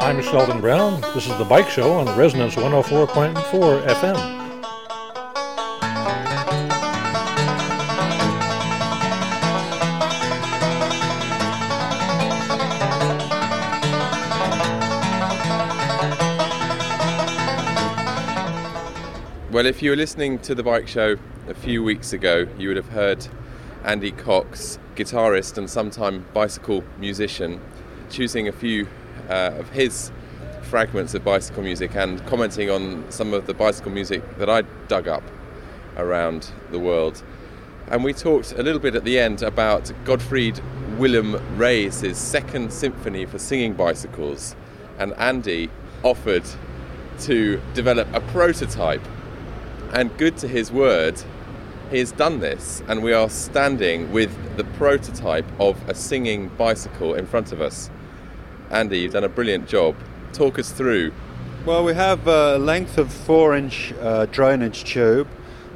I'm Sheldon Brown. This is the Bike Show on Resonance 104.4 FM. Well, if you were listening to the bike show a few weeks ago, you would have heard Andy Cox, guitarist and sometime bicycle musician, choosing a few uh, of his fragments of bicycle music and commenting on some of the bicycle music that I dug up around the world. And we talked a little bit at the end about Godfried Willem Raes' second symphony for singing bicycles. And Andy offered to develop a prototype and good to his word, he has done this, and we are standing with the prototype of a singing bicycle in front of us. Andy, you've done a brilliant job. Talk us through. Well, we have a length of four inch uh, drainage tube,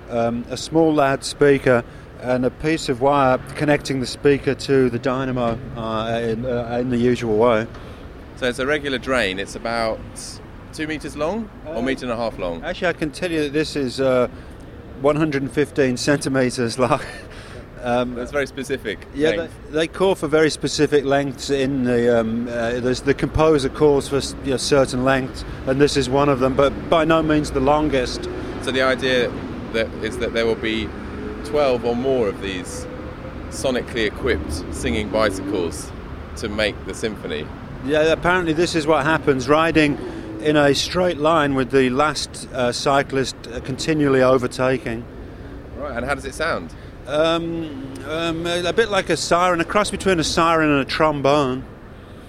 um, a small loudspeaker, and a piece of wire connecting the speaker to the dynamo uh, in, uh, in the usual way. So it's a regular drain. It's about two meters long or meter and a half long? Actually, I can tell you that this is uh, 115 centimeters long. Um, That's very specific. Yeah, they, they, call for very specific lengths in the. Um, uh, the composer calls for you know, certain lengths, and this is one of them, but by no means the longest. So the idea that is that there will be 12 or more of these sonically equipped singing bicycles to make the symphony. Yeah, apparently this is what happens. Riding in a straight line with the last uh, cyclist continually overtaking. Right, and how does it sound? Um, um, a bit like a siren, a cross between a siren and a trombone.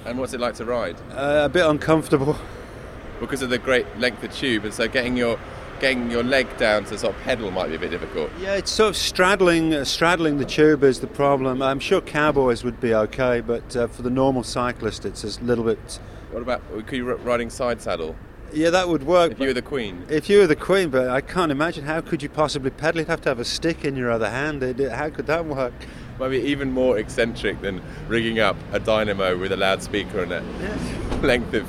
And what's it like to ride? Uh, a bit uncomfortable. Because of the great length of tube, and so getting your getting your leg down to sort of pedal might be a bit difficult. Yeah, it's sort of straddling uh, straddling the tube is the problem. I'm sure cowboys would be okay, but uh, for the normal cyclist, it's a little bit what about could you riding side saddle? Yeah, that would work. If you were the queen. If you were the queen, but I can't imagine how could you possibly pedal? You'd have to have a stick in your other hand. How could that work? Maybe even more eccentric than rigging up a dynamo with a loudspeaker and a yes. length of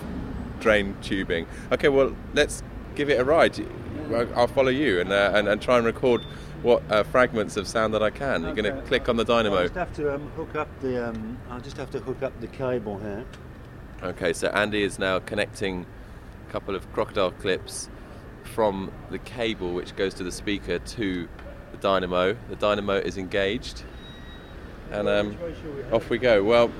drain tubing. Okay, well let's give it a ride. I'll follow you and uh, and, and try and record what uh, fragments of sound that I can. You're going to click on the dynamo. I'll just have to um, hook up the. Um, I'll just have to hook up the cable here. Okay, so Andy is now connecting couple of crocodile clips from the cable which goes to the speaker to the dynamo. The dynamo is engaged, and um, off we go. Well,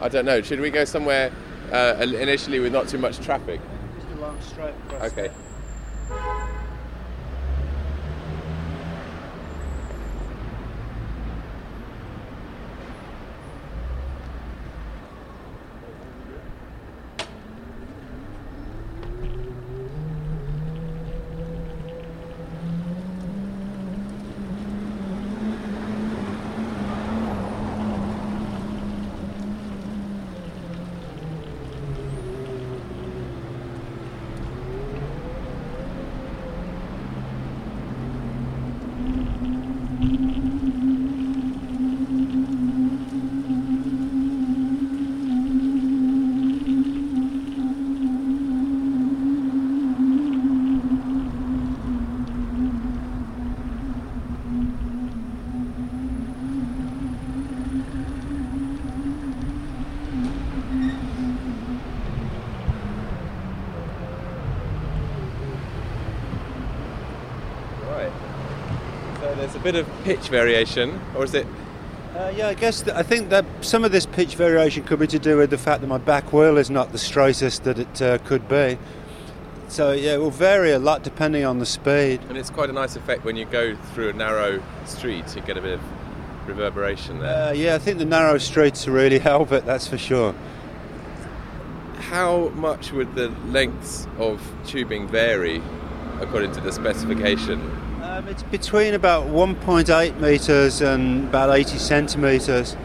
I don't know. Should we go somewhere uh, initially with not too much traffic? Just a long straight across. Okay. There. A bit of pitch variation, or is it? Uh, yeah, I guess th- I think that some of this pitch variation could be to do with the fact that my back wheel is not the straightest that it uh, could be. So yeah, it will vary a lot depending on the speed. And it's quite a nice effect when you go through a narrow street. You get a bit of reverberation there. Uh, yeah, I think the narrow streets really help it. That's for sure. How much would the lengths of tubing vary according to the specification? Um, it's between about 1.8 metres and about 80 centimetres,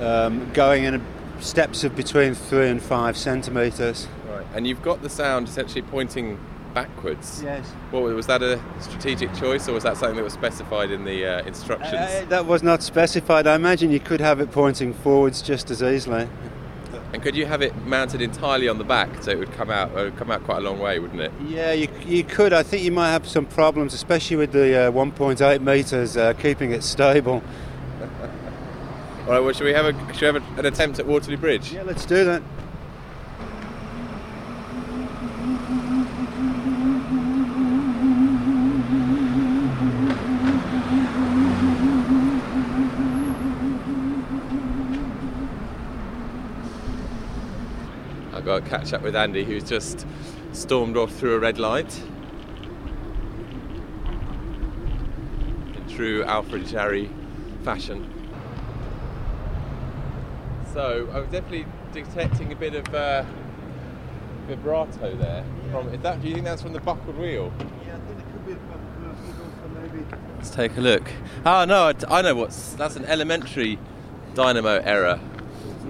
um, going in steps of between 3 and 5 centimetres. Right, and you've got the sound essentially pointing backwards. Yes. What, was that a strategic choice, or was that something that was specified in the uh, instructions? Uh, that was not specified. I imagine you could have it pointing forwards just as easily. And could you have it mounted entirely on the back so it would come out? It would come out quite a long way, wouldn't it? Yeah, you, you could. I think you might have some problems, especially with the uh, 1.8 meters, uh, keeping it stable. All right. Well, should we have a should we have an attempt at Waterloo Bridge? Yeah, let's do that. To catch up with Andy, who's just stormed off through a red light. In true Alfred Jarry fashion. So I was definitely detecting a bit of uh, vibrato there. From is that? Do you think that's from the buckled wheel? Yeah, I think it could be a buckled wheel, maybe. Let's take a look. Oh no, I, I know what's. That's an elementary dynamo error.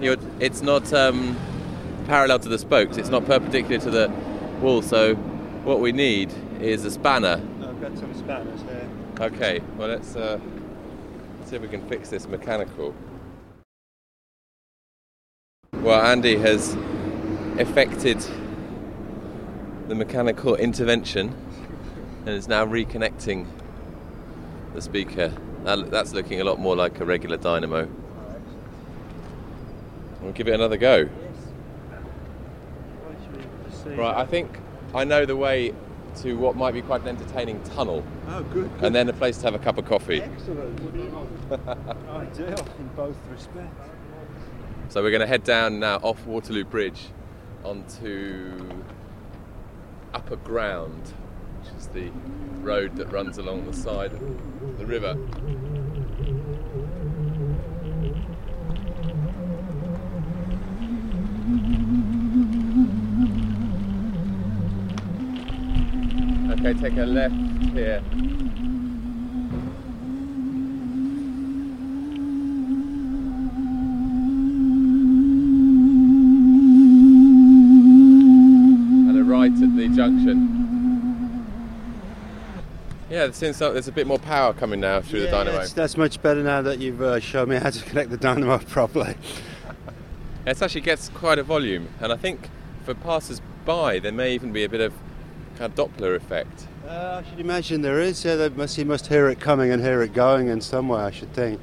You're, it's not um, parallel to the spokes. It's not perpendicular to the wall. So what we need is a spanner. I've got some spanners here. Okay. Well, let's uh, see if we can fix this mechanical. Well, Andy has effected the mechanical intervention and is now reconnecting the speaker. That- That's looking a lot more like a regular dynamo. We'll give it another go. Right, I think I know the way to what might be quite an entertaining tunnel, Oh, good. good. and then a place to have a cup of coffee. Excellent. Ideal in both respects. So we're going to head down now off Waterloo Bridge onto Upper Ground, which is the road that runs along the side of the river. Okay, take a left here. and a right at the junction. Yeah, it seems like there's a bit more power coming now through the dynamo. That's, that's much better now that you've uh, shown me how to connect the dynamo properly. It actually gets quite a volume, and I think for passers by, there may even be a bit of kind of Doppler effect. Uh, I should imagine there is. Yeah, they must, you must hear it coming and hear it going in some way, I should think.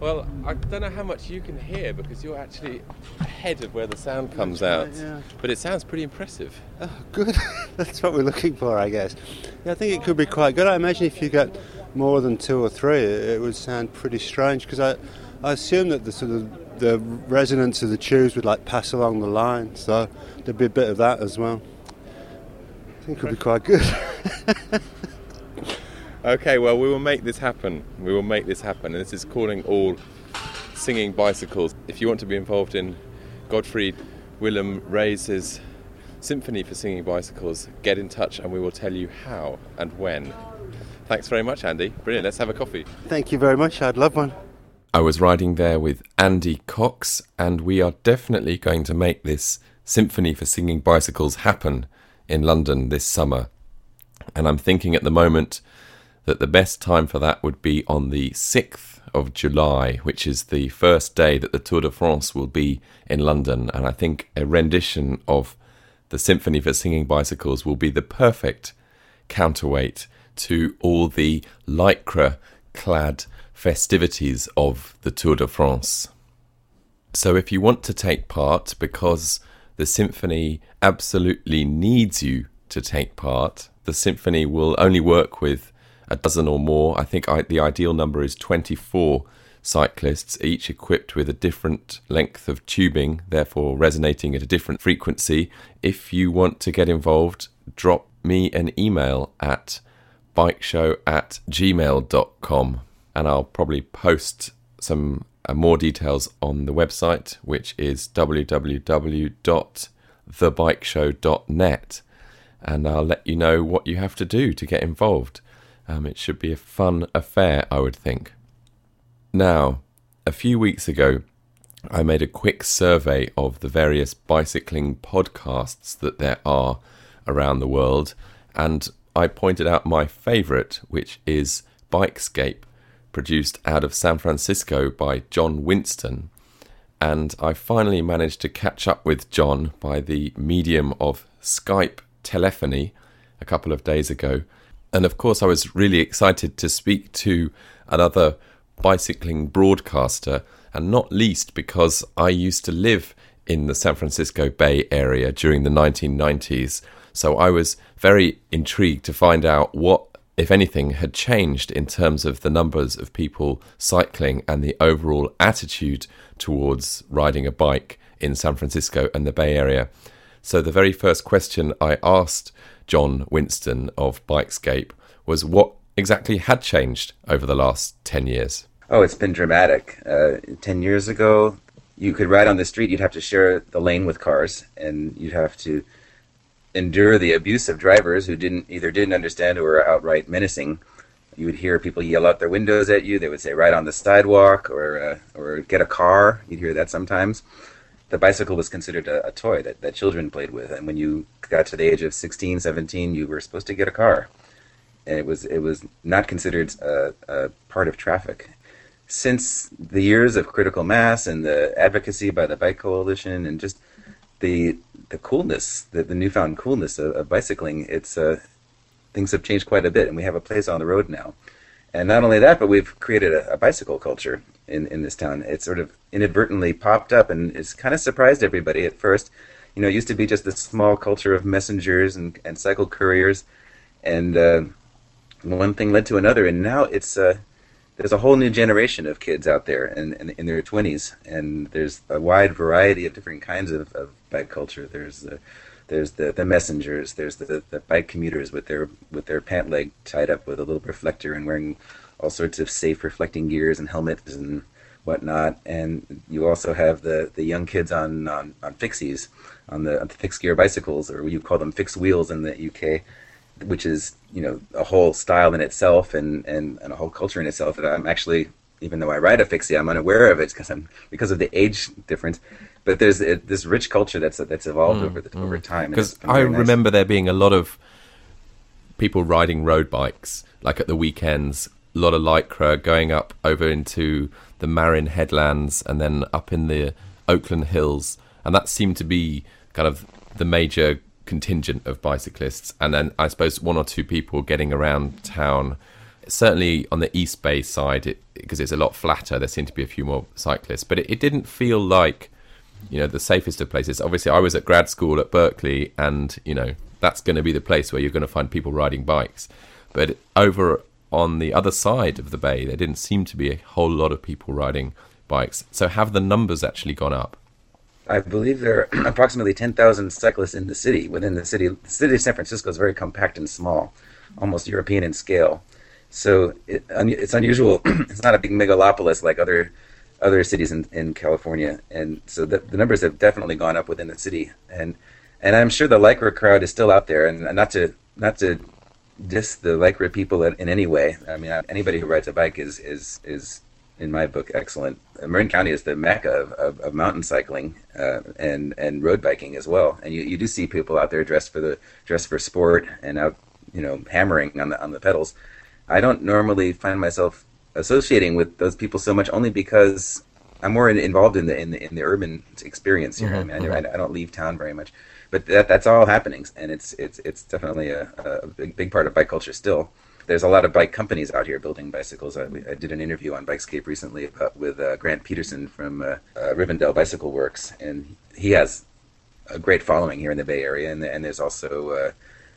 Well, I don't know how much you can hear because you're actually ahead of where the sound comes out, yeah. but it sounds pretty impressive. Oh, good. That's what we're looking for, I guess. Yeah, I think it could be quite good. I imagine if you got more than two or three, it, would sound pretty strange because I, I assume that the sort of the resonance of the tubes would like pass along the line, so there'd be a bit of that as well. I think it could be quite good. Okay, well, we will make this happen. We will make this happen. And this is calling all singing bicycles. If you want to be involved in Godfried Willem Raes' Symphony for Singing Bicycles, get in touch and we will tell you how and when. Thanks very much, Andy. Brilliant. Let's have a coffee. Thank you very much. I'd love one. I was riding there with Andy Cox, and we are definitely going to make this Symphony for Singing Bicycles happen in London this summer. And I'm thinking at the moment that the best time for that would be on the 6th of July, which is the first day that the Tour de France will be in London. And I think a rendition of the Symphony for Singing Bicycles will be the perfect counterweight to all the lycra clad festivities of the Tour de France. So if you want to take part, because the symphony absolutely needs you to take part, the symphony will only work with a dozen or more. I think I, the ideal number is 24 cyclists, each equipped with a different length of tubing, therefore resonating at a different frequency. If you want to get involved, drop me an email at bikeshow at gmail.com and I'll probably post some uh, more details on the website, which is www.thebikeshow.net. and I'll let you know what you have to do to get involved. Um, it should be a fun affair, I would think. Now, a few weeks ago, I made a quick survey of the various bicycling podcasts that there are around the world, and I pointed out my favourite, which is Bikescape, produced out of San Francisco by Jon Winston. And I finally managed to catch up with Jon by the medium of Skype telephony a couple of days ago. And of course, I was really excited to speak to another bicycling broadcaster, and not least because I used to live in the San Francisco Bay Area during the 1990s. So I was very intrigued to find out what, if anything, had changed in terms of the numbers of people cycling and the overall attitude towards riding a bike in San Francisco and the Bay Area. So the very first question I asked Jon Winston of Bikescape was what exactly had changed over the last 10 years? Oh, it's been dramatic. Uh, 10 years ago, you could ride on the street, you'd have to share the lane with cars, and you'd have to endure the abuse of drivers who didn't either didn't understand or were outright menacing. You would hear people yell out their windows at you. They would say, "Ride on the sidewalk," or uh, "or get a car." You'd hear that sometimes the bicycle was considered a, a, toy that, that children played with. And when you got to the age of 16, 17, you were supposed to get a car. And it was, it was not considered a, a part of traffic. Since the years of critical mass and the advocacy by the Bike Coalition and just the the coolness, the, the newfound coolness of, of bicycling, it's uh, things have changed quite a bit, and we have a place on the road now. And not only that, but we've created a, a bicycle culture in, in this town. It sort of inadvertently popped up and it's kind of surprised everybody at first. You know, it used to be just this small culture of messengers and, and cycle couriers, and uh, one thing led to another, and now it's uh, there's a whole new generation of kids out there in, in, in, their 20s, and there's a wide variety of different kinds of, of bike culture. There's the there's the, the messengers, there's the, the bike commuters with their with their pant leg tied up with a little reflector and wearing all sorts of safe reflecting gears and helmets and whatnot. And you also have the, the young kids on, on, on fixies, on the, on the fixed gear bicycles, or you call them fixed wheels in the UK, which is you know a whole style in itself and, and, and a whole culture in itself that I'm actually even though I ride a fixie, I'm unaware of it because I'm because of the age difference. But there's a, this rich culture that's that's evolved mm, over the, mm. over time. Because I nice. remember there being a lot of people riding road bikes, like at the weekends, lot of lycra going up over into the Marin headlands and then up in the Oakland Hills, and that seemed to be kind of the major contingent of bicyclists. And then I suppose one or two people getting around town. Certainly on the East Bay side, it, because it's a lot flatter, there seemed to be a few more cyclists, but it, it didn't feel like you know the safest of places. Obviously, I was at grad school at Berkeley, and you know that's going to be the place where you're going to find people riding bikes. But over on the other side of the bay, there didn't seem to be a whole lot of people riding bikes. So have the numbers actually gone up? I believe there are approximately 10,000 cyclists in the city. Within the city, the city of San Francisco is very compact and small, almost European in scale. So it, it's unusual. it's not a big megalopolis like other other cities in, in California, and so the, the numbers have definitely gone up within the city. And and I'm sure the Lycra crowd is still out there. And not to not to diss the Lycra people in any way. I mean, anybody who rides a bike is is is in my book excellent. Marin County is the mecca of, of, of mountain cycling uh, and and road biking as well. And you, you do see people out there dressed for the dressed for sport and out you know hammering on the on the pedals. I don't normally find myself associating with those people so much only because I'm more in, involved in the in the in the urban experience here. Mm-hmm, I mean, I, mm-hmm. I, don't leave town very much but that, that's all happening, and it's it's it's definitely a, a big, big part of bike culture still. There's a lot of bike companies out here building bicycles. I, I did an interview on Bikescape recently about, with uh, Grant Petersen from uh, uh, Rivendell Bicycle Works, and he has a great following here in the Bay Area, and, and there's also uh,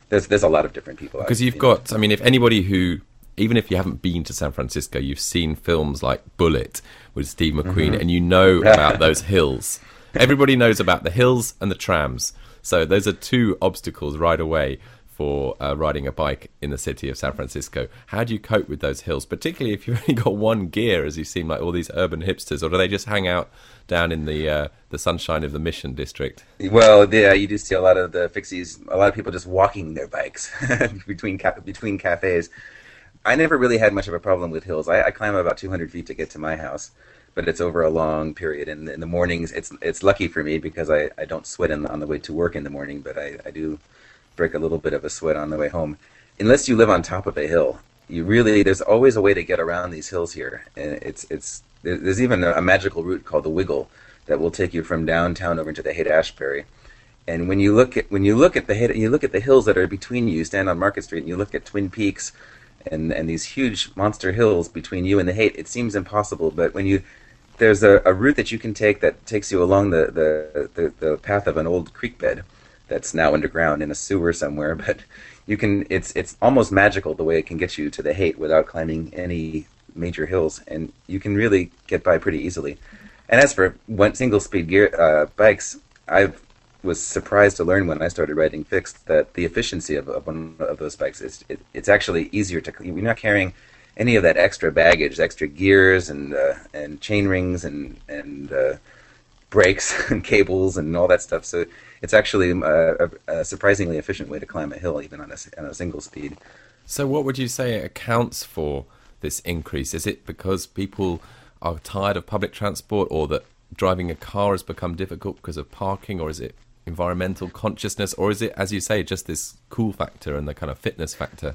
there's there's a lot of different people. Because you've got, I mean, if anybody who even if you haven't been to San Francisco, you've seen films like Bullitt with Steve McQueen, mm-hmm. and you know about those hills. Everybody knows about the hills and the trams. So those are two obstacles right away for uh, riding a bike in the city of San Francisco. How do you cope with those hills, particularly if you've only got one gear, as you seem like all these urban hipsters, or do they just hang out down in the uh, the sunshine of the Mission District? Well, yeah, you do see a lot of the fixies. A lot of people just walking their bikes between ca- between cafes. I never really had much of a problem with hills. I, I climb about 200 feet to get to my house, but it's over a long period. And in the mornings, it's it's lucky for me because I, I don't sweat in, on the way to work in the morning, but I, I do break a little bit of a sweat on the way home. Unless you live on top of a hill, you really there's always a way to get around these hills here, and it's it's there's even a, magical route called the Wiggle that will take you from downtown over into the Haight Ashbury. And when you look at when you look at the you look at the hills that are between you, you stand on Market Street and you look at Twin Peaks, and and these huge monster hills between you and the Haight, it seems impossible. But when you there's a, a route that you can take that takes you along the, the, the, the path of an old creek bed, that's now underground in a sewer somewhere. But you can it's it's almost magical the way it can get you to the Haight without climbing any major hills, and you can really get by pretty easily. And as for one single speed gear uh, bikes, I was surprised to learn when I started riding fixed that the efficiency of, of one of those bikes is it, it's actually easier to you're not carrying any of that extra baggage, extra gears and uh, and chain rings and and uh, brakes and cables and all that stuff. So it's actually a, uh, a, a, surprisingly efficient way to climb a hill, even on a, on a single speed. So, what would you say accounts for this increase? Is it because people are tired of public transport, or that driving a car has become difficult because of parking, or is it environmental consciousness, or is it, as you say, just this cool factor and the kind of fitness factor?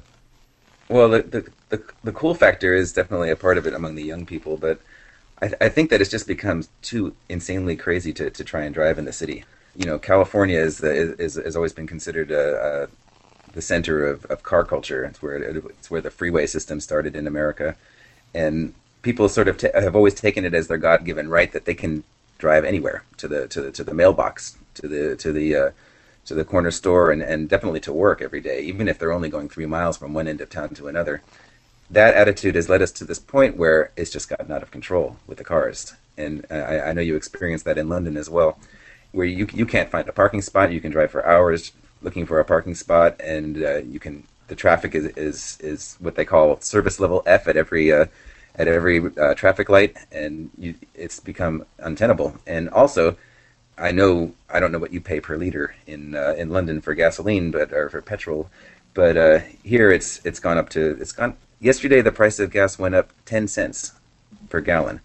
Well, the the, the, the cool factor is definitely a part of it among the young people, but I, I think that it's just become too insanely crazy to, to try and drive in the city you know, California is, the, is, has always been considered a, a, the center of, of car culture. It's where it, it's where the freeway system started in America, and people sort of t- have always taken it as their God-given right that they can drive anywhere to the to the to the mailbox, to the to the uh, to the corner store, and, and definitely to work every day, even if they're only going three miles from one end of town to another. That attitude has led us to this point where it's just gotten out of control with the cars, and I, I know you experienced that in London as well where you you can't find a parking spot. You can drive for hours looking for a parking spot, and uh, you can the traffic is, is is what they call service level F at every uh, at every uh, traffic light, and you, it's become untenable. And also, I know I don't know what you pay per liter in uh, in London for gasoline, but or for petrol, but uh, here it's it's gone up to it's gone. Yesterday, the price of gas went up ten cents per gallon.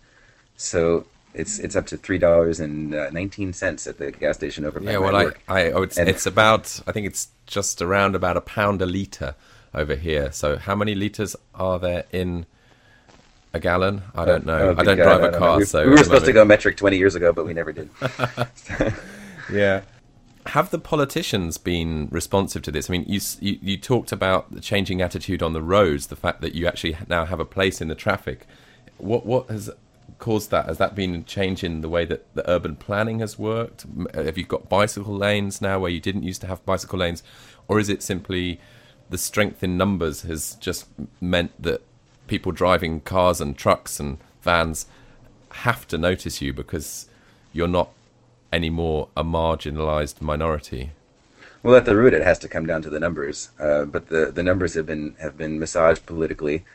So it's it's up to three dollars and uh, nineteen at the gas station over. Yeah, well, I, I oh, it's, it's about I think it's just around about a pound a liter over here. So how many liters are there in a gallon? I don't know. Oh, I don't drive I don't a car, we, so we were supposed to go metric twenty years ago, but we never did. yeah. Have the politicians been responsive to this? I mean, you, you you talked about the changing attitude on the roads, the fact that you actually now have a place in the traffic. What what has caused that? Has that been a change in the way that the urban planning has worked? Have you got bicycle lanes now where you didn't used to have bicycle lanes? Or is it simply the strength in numbers has just meant that people driving cars and trucks and vans have to notice you because you're not anymore a marginalized minority? Well, at the root, it has to come down to the numbers. Uh, but the, the numbers have been have been massaged politically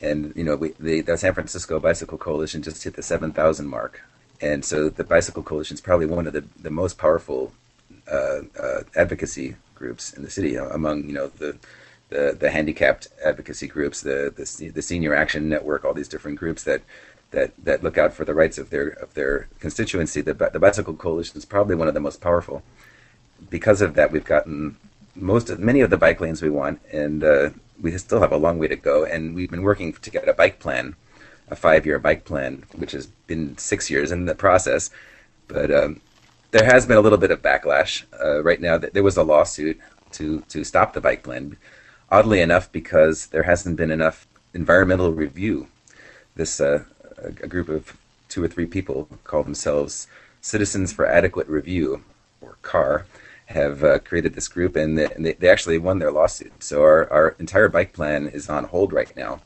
and you know we, the, the San Francisco Bicycle Coalition just hit the 7,000 mark, and so the Bicycle Coalition is probably one of the, the most powerful uh, uh, advocacy groups in the city among you know the the, the handicapped advocacy groups, the, the the Senior Action Network, all these different groups that that that look out for the rights of their of their constituency. The the Bicycle Coalition is probably one of the most powerful. Because of that, we've gotten most of many of the bike lanes we want, and uh, we still have a long way to go, and we've been working to get a bike plan, a five-year bike plan, which has been six years in the process. But um, there has been a little bit of backlash uh, right now. There was a lawsuit to to stop the bike plan. Oddly enough, because there hasn't been enough environmental review. This uh, a group of two or three people call themselves Citizens for Adequate Review, or CAR have uh, created this group, and, they, they, actually won their lawsuit. So our, our entire bike plan is on hold right now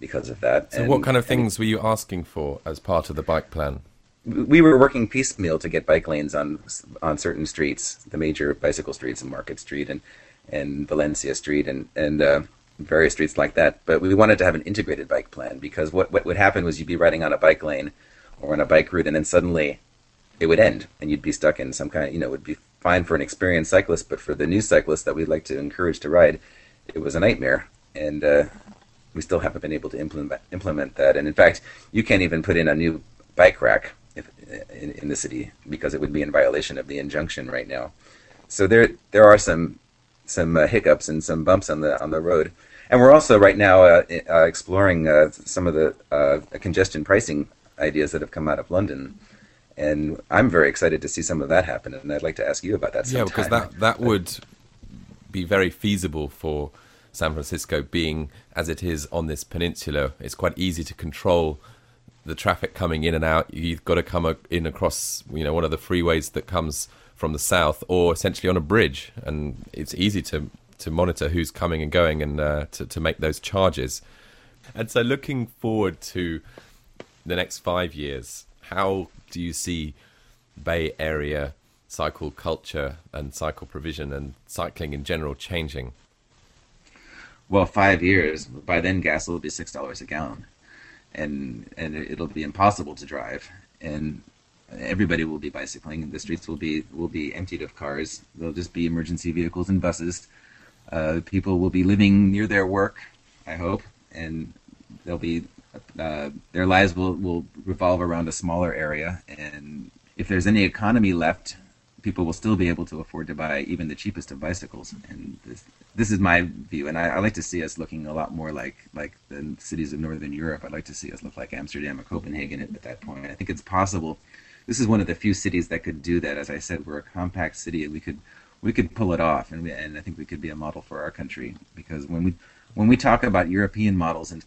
because of that. So, and, what kind of things were you asking for as part of the bike plan? We were working piecemeal to get bike lanes on on certain streets, the major bicycle streets and Market Street, and and Valencia Street and and uh, various streets like that. But we wanted to have an integrated bike plan because what what would happen was you'd be riding on a bike lane or on a bike route, and then suddenly it would end, and you'd be stuck in some kind. Of, you know, it would be fine for an experienced cyclist, but for the new cyclists that we'd like to encourage to ride, it was a nightmare. And uh, we still haven't been able to implement implement that. And in fact, you can't even put in a new bike rack if, in, in the city because it would be in violation of the injunction right now. So there there are some some uh, hiccups and some bumps on the on the road. And we're also right now uh, uh, exploring uh, some of the uh, congestion pricing ideas that have come out of London. And I'm very excited to see some of that happen. And I'd like to ask you about that. Sometime. Yeah, because that that would be very feasible for San Francisco being as it is on this peninsula. It's quite easy to control the traffic coming in and out. You've got to come in across, you know, one of the freeways that comes from the south, or essentially on a bridge, and it's easy to to monitor who's coming and going and uh, to to make those charges. And so, looking forward to the next five years, how do you see Bay Area cycle culture and cycle provision and cycling in general changing? well, five years. By then, gas will be six dollars a gallon, and and it'll be impossible to drive, and everybody will be bicycling. The streets will be will be emptied of cars. There'll just be emergency vehicles and buses. Uh, people will be living near their work, I hope, and they'll be uh, their lives will will revolve around a smaller area. And if there's any economy left, people will still be able to afford to buy even the cheapest of bicycles. And this, this is my view. And I, I, like to see us looking a lot more like like the cities of Northern Europe. I'd like to see us look like Amsterdam or Copenhagen at, at that point. I think it's possible. This is one of the few cities that could do that. As I said, we're a compact city, and we could we could pull it off. And we, and I think we could be a model for our country because when we when we talk about European models in,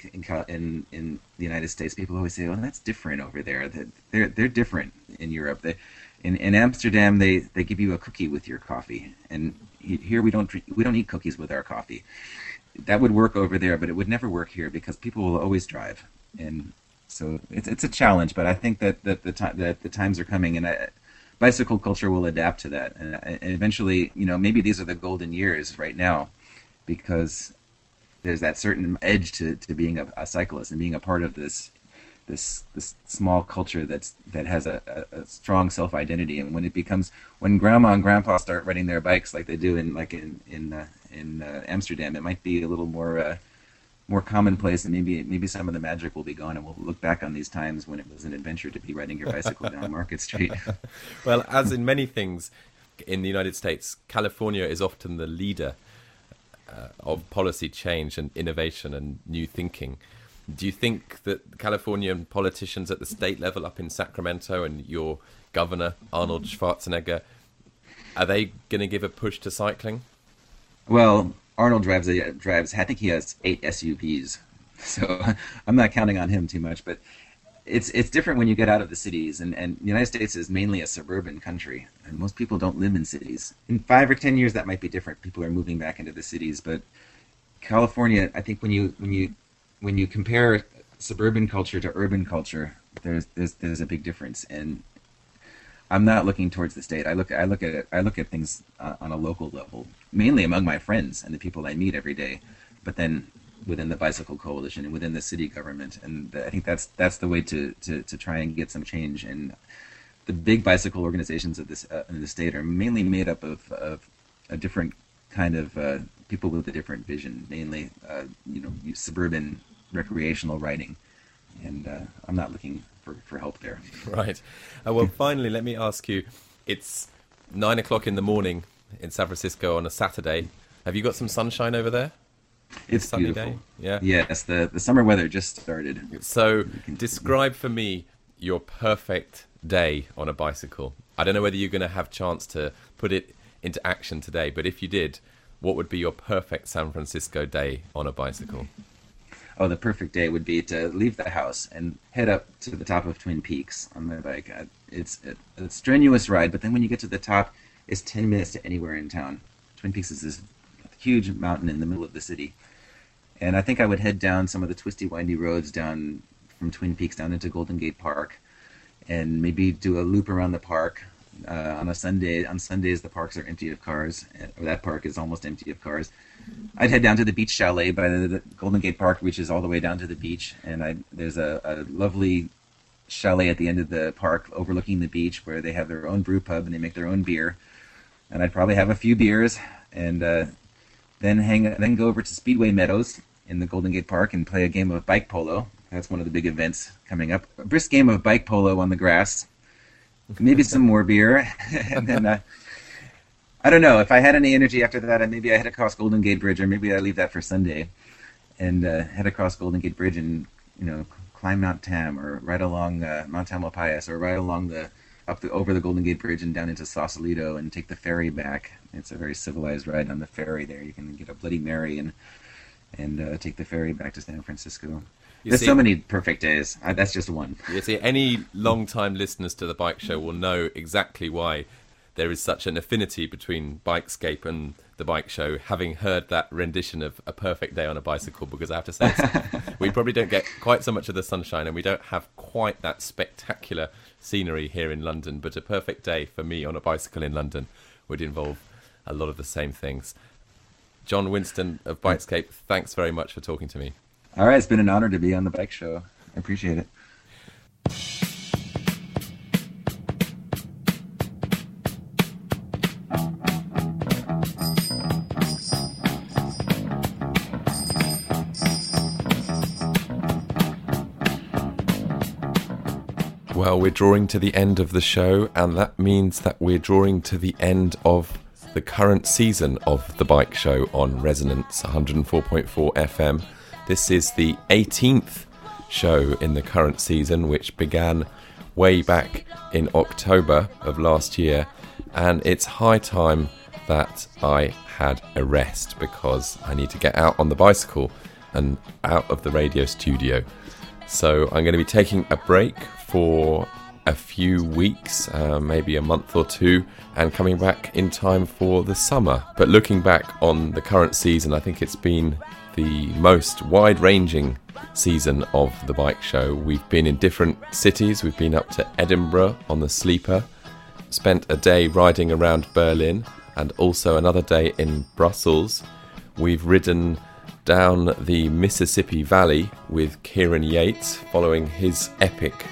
in in the United States, people always say, "Oh, that's different over there. They're they're different in Europe." They, in, in Amsterdam, they, they give you a cookie with your coffee, and here we don't we don't eat cookies with our coffee. That would work over there, but it would never work here because people will always drive, and so it's it's a challenge. But I think that that the time that the times are coming, and I, bicycle culture will adapt to that, and, and eventually, you know, maybe these are the golden years right now, because there's that certain edge to, to being a, a cyclist and being a part of this this this small culture that's that has a, a, a strong self identity, and when it becomes when grandma and grandpa start riding their bikes like they do in like in in uh, in uh, Amsterdam, it might be a little more uh, more commonplace, and maybe maybe some of the magic will be gone, and we'll look back on these times when it was an adventure to be riding your bicycle down Market Street. well, as in many things in the United States, California is often the leader uh, of policy change and innovation and new thinking. Do you think that Californian politicians at the state level up in Sacramento and your governor, Arnold Schwarzenegger, are they going to give a push to cycling? Well, Arnold drives a, drives. I think he has eight SUVs, so I'm not counting on him too much. But it's it's different when you get out of the cities, and, and the United States is mainly a suburban country, and most people don't live in cities. In five or ten years, that might be different. People are moving back into the cities, but California, I think when you when you when you compare suburban culture to urban culture, there's there's there's a big difference, and I'm not looking towards the state. I look I look at I look at things uh, on a local level, mainly among my friends and the people I meet every day, but then within the bicycle coalition and within the city government, and I think that's that's the way to to, to try and get some change. And the big bicycle organizations of this uh, in the state are mainly made up of, of a different kind of uh, people with a different vision, mainly uh, you know suburban recreational riding, and uh, I'm not looking for, for help there. Right. Uh, well, finally, let me ask you: It's nine o'clock in the morning in San Francisco on a Saturday. Have you got some sunshine over there? It's sunny beautiful. day. Yeah. Yes, the the summer weather just started. So, describe for me your perfect day on a bicycle. I don't know whether you're going to have chance to put it into action today, but if you did, what would be your perfect San Francisco day on a bicycle? Oh, the perfect day would be to leave the house and head up to the top of Twin Peaks on my bike. Uh, it's a, a strenuous ride, but then when you get to the top, it's 10 minutes to anywhere in town. Twin Peaks is this huge mountain in the middle of the city. And I think I would head down some of the twisty, windy roads down from Twin Peaks down into Golden Gate Park and maybe do a loop around the park Uh, on a Sunday, on Sundays, the parks are empty of cars. Or that park is almost empty of cars. I'd head down to the beach chalet by the, the Golden Gate Park, is all the way down to the beach, and I, there's a, a lovely chalet at the end of the park overlooking the beach where they have their own brew pub and they make their own beer. And I'd probably have a few beers and uh, then hang then go over to Speedway Meadows in the Golden Gate Park and play a game of bike polo. That's one of the big events coming up. A brisk game of bike polo on the grass. Maybe some more beer, and then uh, I don't know if I had any energy after that. Maybe I head across Golden Gate Bridge, or maybe I leave that for Sunday, and uh, head across Golden Gate Bridge and you know climb Mount Tam, or right along uh, Mount Tamalpais, or right along the up the over the Golden Gate Bridge and down into Sausalito, and take the ferry back. It's a very civilized ride on the ferry there. You can get a Bloody Mary and and uh, take the ferry back to San Francisco. You There's see, so many perfect days. I, that's just one. You see, any long-time listeners to the Bike Show will know exactly why there is such an affinity between Bikescape and the Bike Show. Having heard that rendition of "A Perfect Day on a Bicycle," because I have to say, we probably don't get quite so much of the sunshine, and we don't have quite that spectacular scenery here in London. But a perfect day for me on a bicycle in London would involve a lot of the same things. Jon Winston of mm. Bikescape, thanks very much for talking to me. All right, it's been an honor to be on the bike show. I appreciate it. Well, we're drawing to the end of the show, and that means that we're drawing to the end of the current season of The Bike Show on Resonance 104.4 FM. This is the 18th show in the current season, which began way back in October of last year, and it's high time that I had a rest because I need to get out on the bicycle and out of the radio studio. So I'm going to be taking a break for a few weeks, uh, maybe a month or two, and coming back in time for the summer. But looking back on the current season, I think it's been the most wide ranging season of the bike show. We've been in different cities, we've been up to Edinburgh on the sleeper, spent a day riding around Berlin, and also another day in Brussels. We've ridden down the Mississippi Valley with Kieran Yates following his epic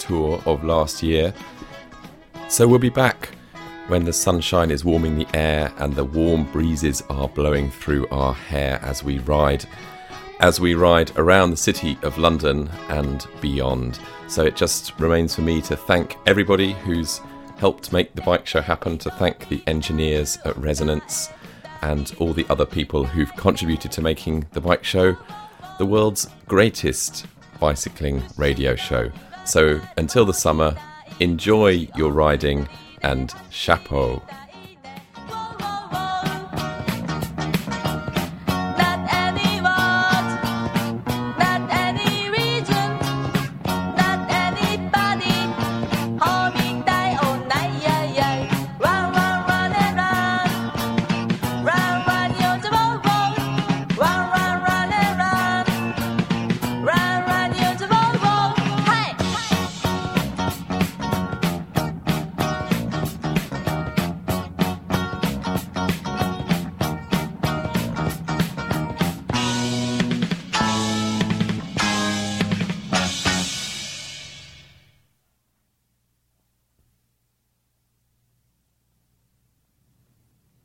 tour of last year. So we'll be back when the sunshine is warming the air and the warm breezes are blowing through our hair as we ride as we ride around the city of London and beyond. So it just remains for me to thank everybody who's helped make the bike show happen, to thank the engineers at Resonance and all the other people who've contributed to making the bike show the world's greatest bicycling radio show. So until the summer, enjoy your riding and chapeau.